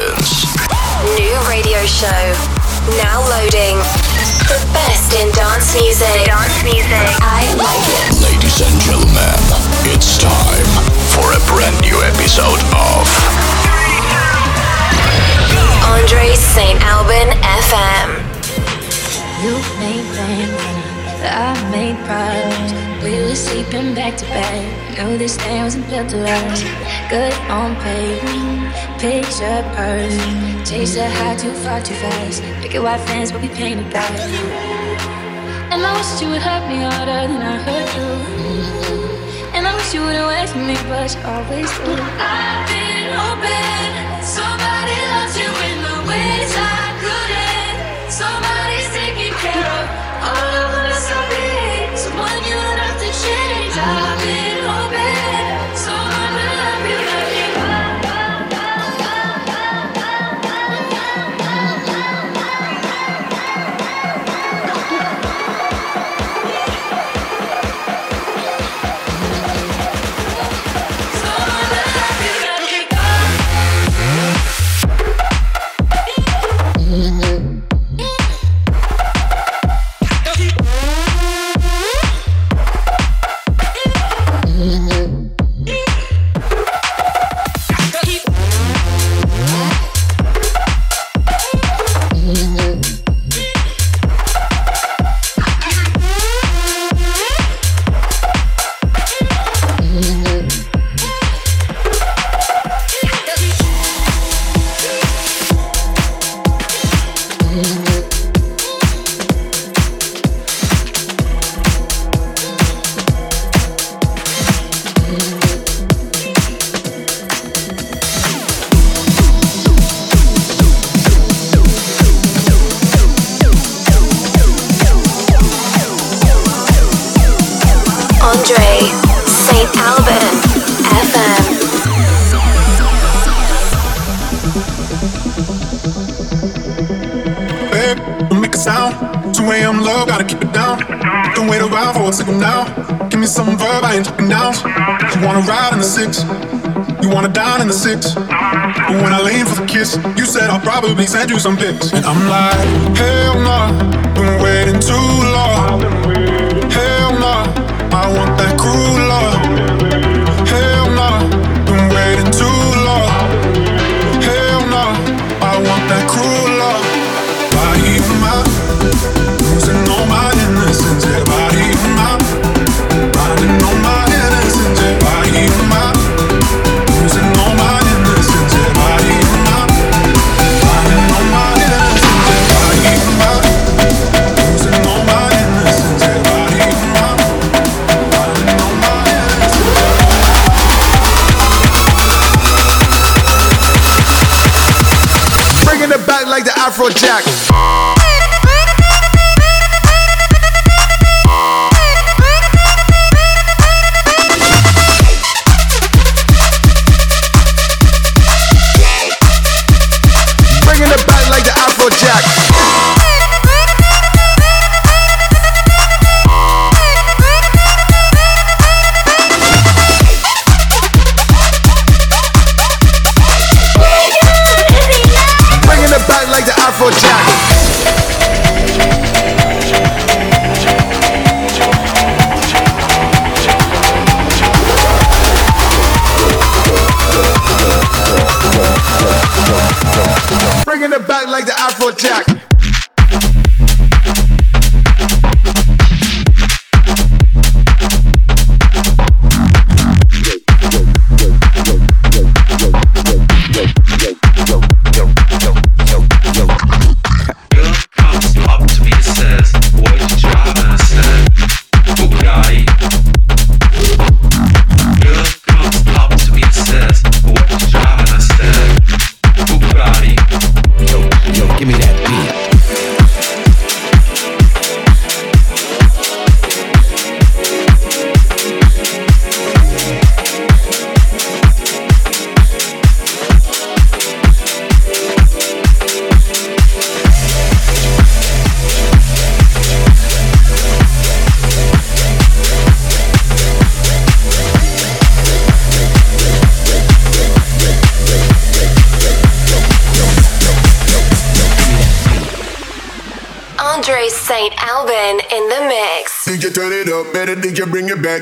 Violence. New radio show. Now loading. The best in dance music. Dance music. I like it. Ladies and gentlemen, it's time for a brand new episode of Andre St. Alban FM. You made plans, I made problems. We were sleeping back to back. Knew this thing wasn't built to last. Good on paper, picture perfect. Chase the high too far too fast. Picket white fence, but we painted black. And I wish you would hurt me harder than I hurt you. And I wish you wouldn't wait for me, but you always do. I've been hoping six, you wanna dine in the six. But when I lean for the kiss, you said I'll probably send you some pics. And I'm like, hell nah, been waiting too long. Hell nah, I want that cruel.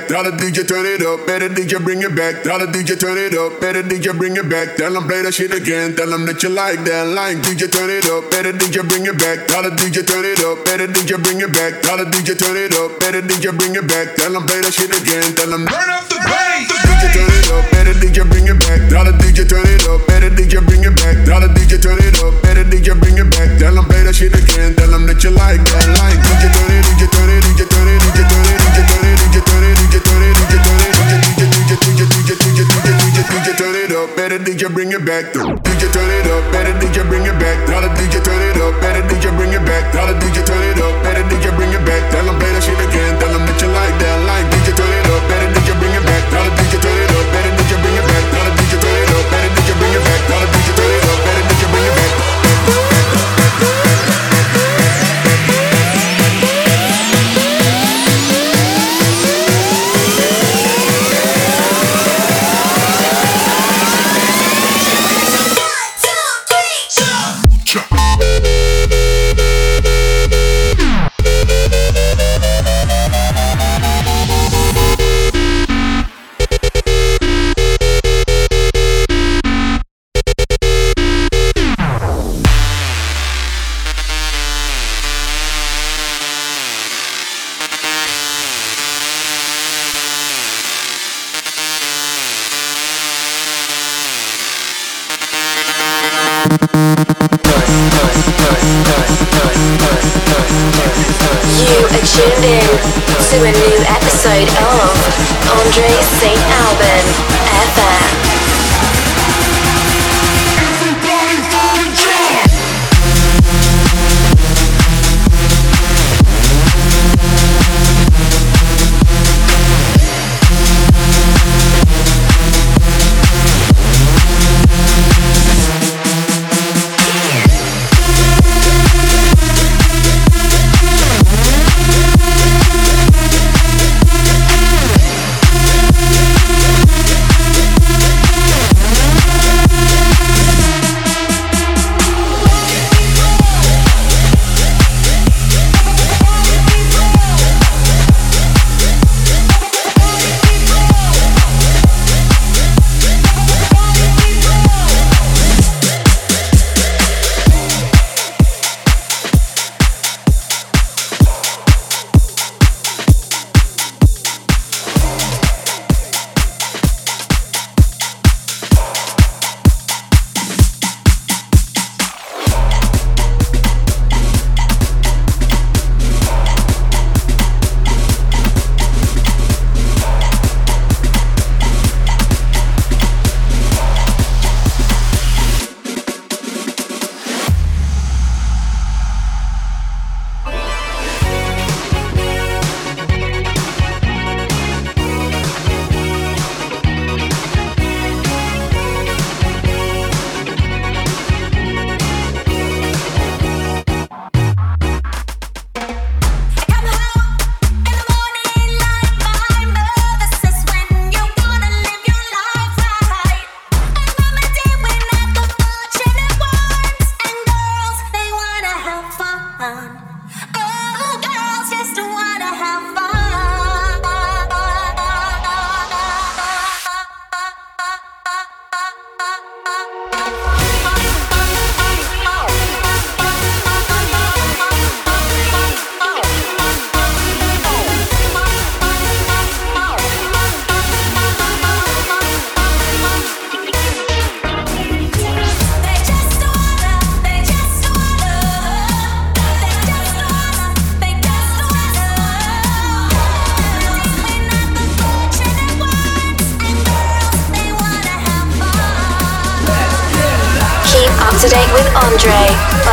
Tell the DJ turn it up. Better DJ bring it back. Tell the DJ turn it up. Better DJ bring it back. Tell them play that shit again. Tell them that you like that line. DJ turn it up. Better DJ bring it back. Tell the DJ turn it up. Better DJ bring it back. Tell the DJ turn it up. Better DJ bring it back. Tell them play that shit again. Tell them turn up the bass. DJ turn it up. Better DJ bring it back. Tell the DJ turn it up.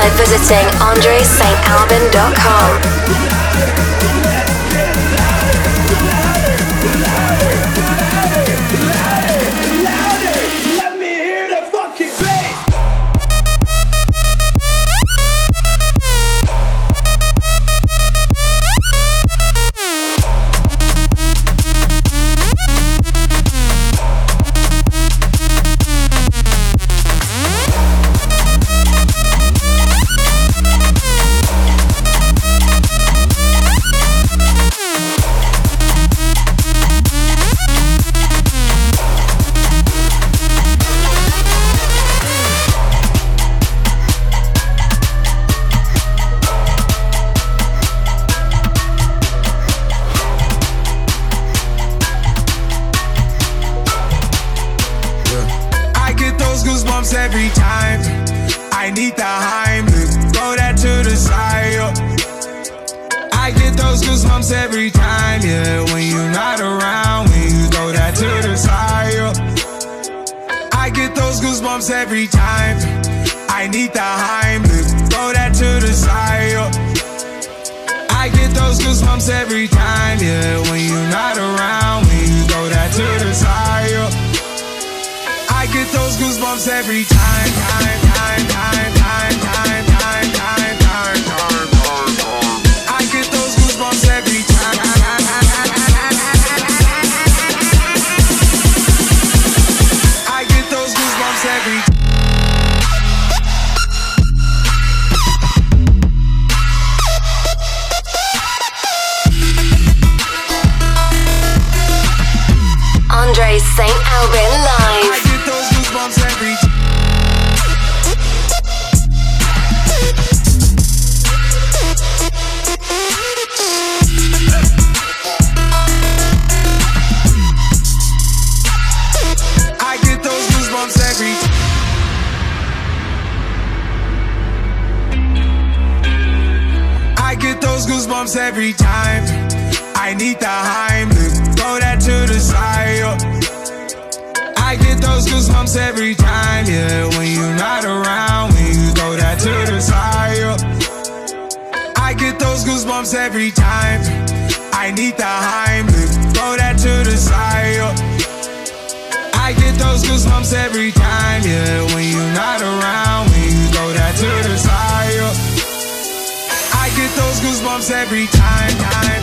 by visiting andresaintalban.com. goosebumps every time, time, time, time, time, time. good when you're not around, when you throw that to the side. I get those goosebumps every time.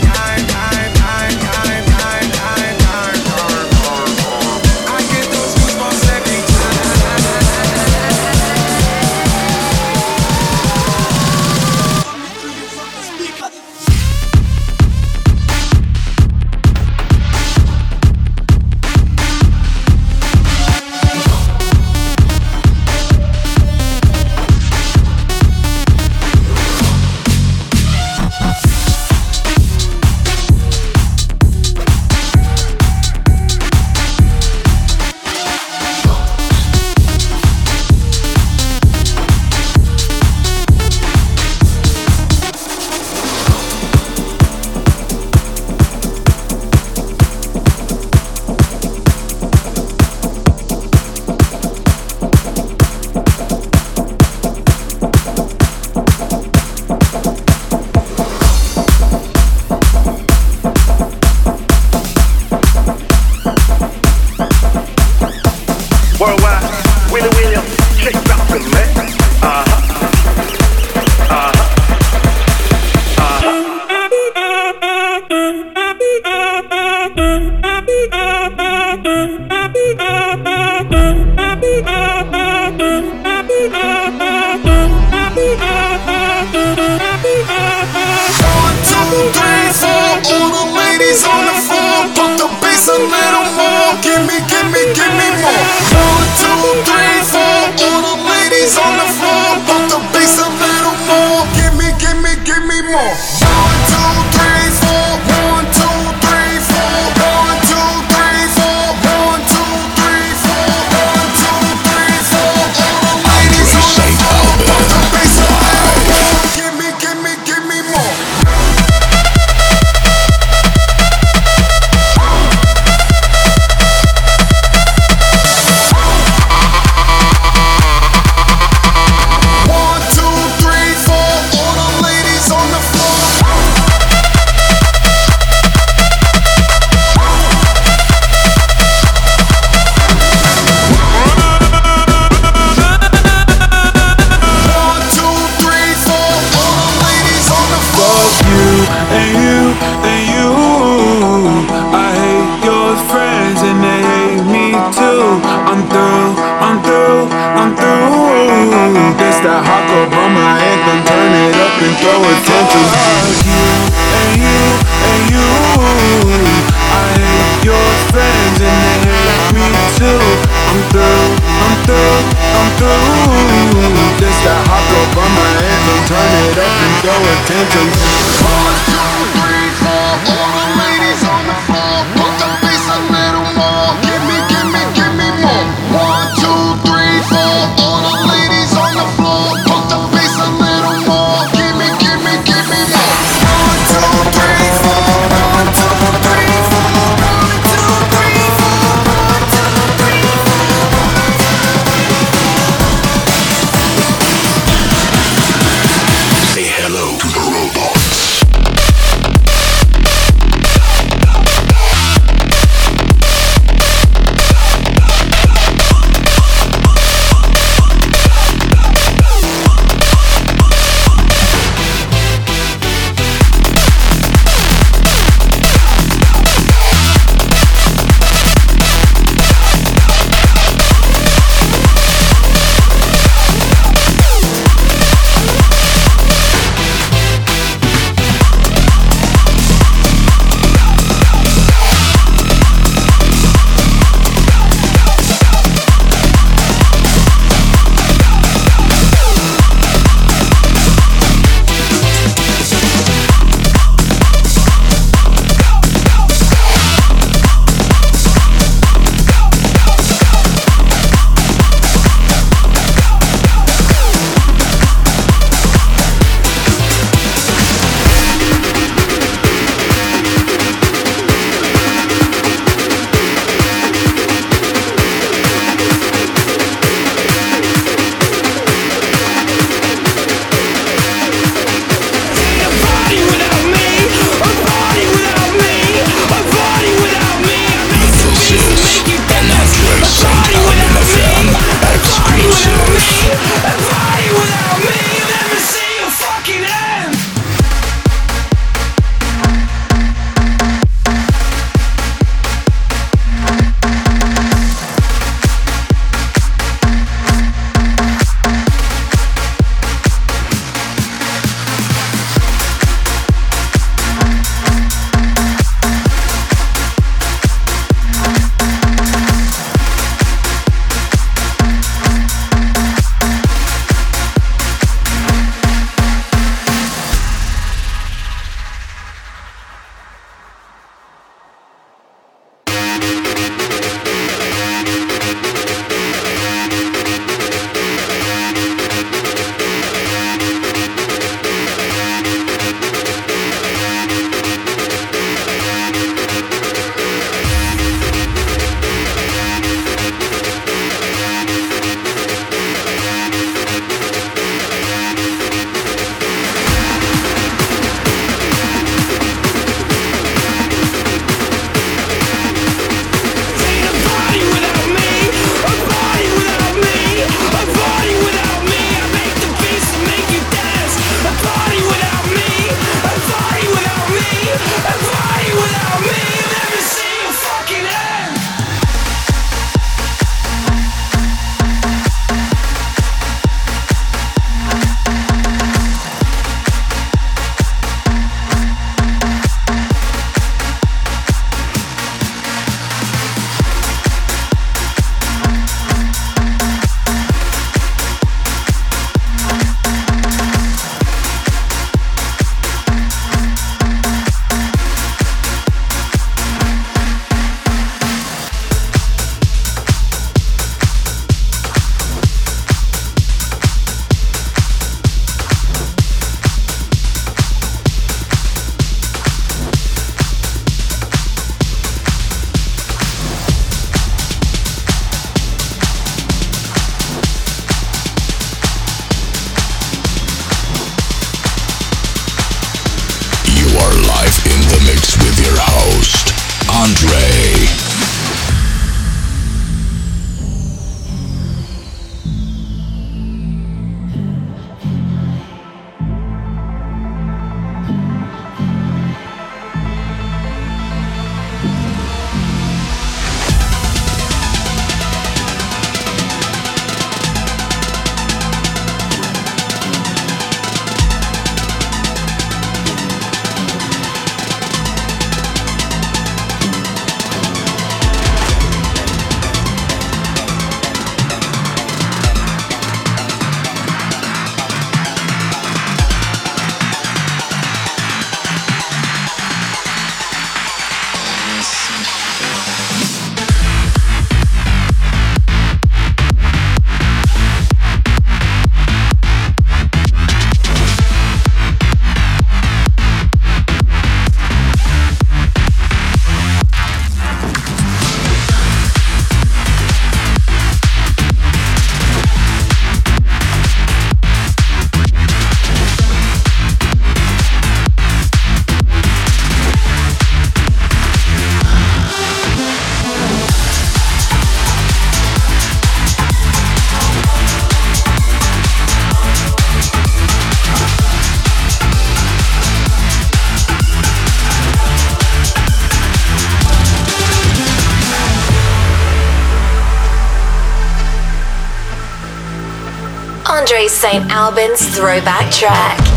St. Albans throwback track.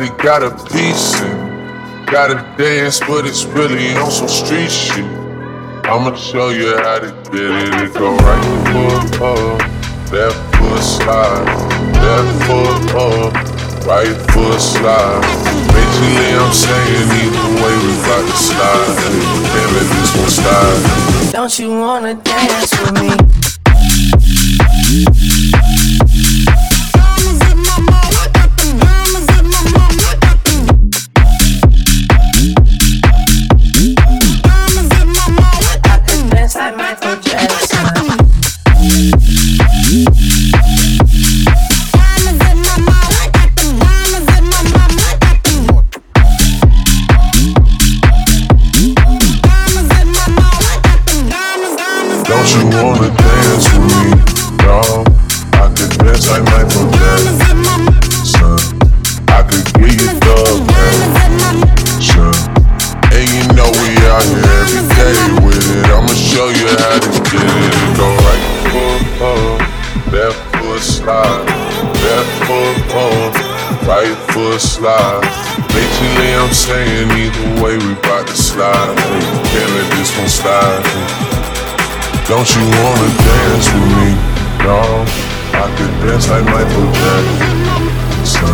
Crossbody got a piece in. Gotta dance, but it's really on some street shit. I'ma show you how to get it. It go right foot up, left foot slide, left foot up, right foot slide. Basically, I'm saying either way we got to slide. Can't let this one slide. Don't you wanna dance with me? Don't you wanna dance with me? No, I could dance like Michael Jackson.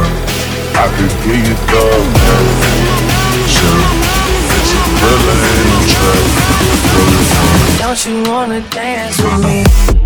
I could get you the passion. It's a thriller in a track. Don't you wanna dance with me?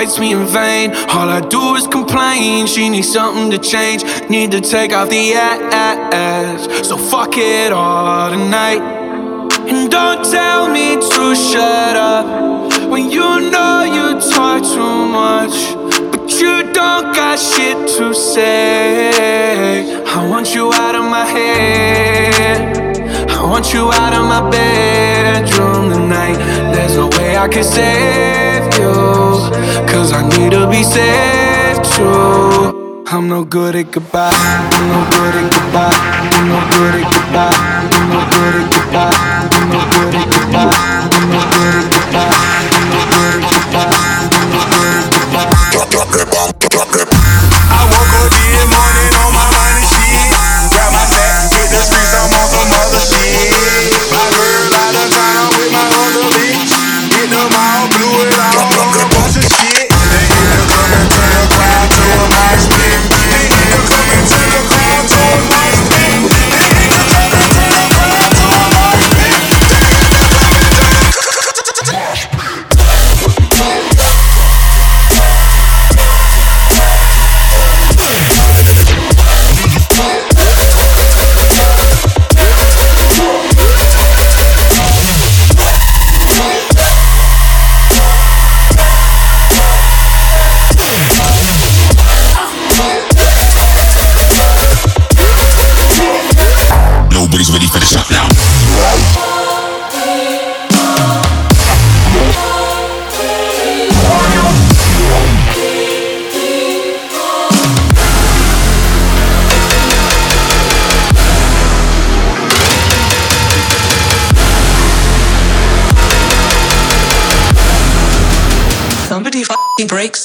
Spites me in vain. All I do is complain. She needs something to change. Need to take off the ass. So fuck it all tonight. And don't tell me to shut up when you know you talk too much. But you don't got shit to say. I want you out of my head. I want you out of my bedroom tonight. There's no way I can save you. I need to be saved too. I'm no good at goodbye. I'm no good at goodbye. I'm no good at goodbye. I'm no good at goodbye. I'm no good at goodbye. I'm no good at goodbye. I'm no good at goodbye. I'm no good at goodbye. I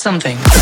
something.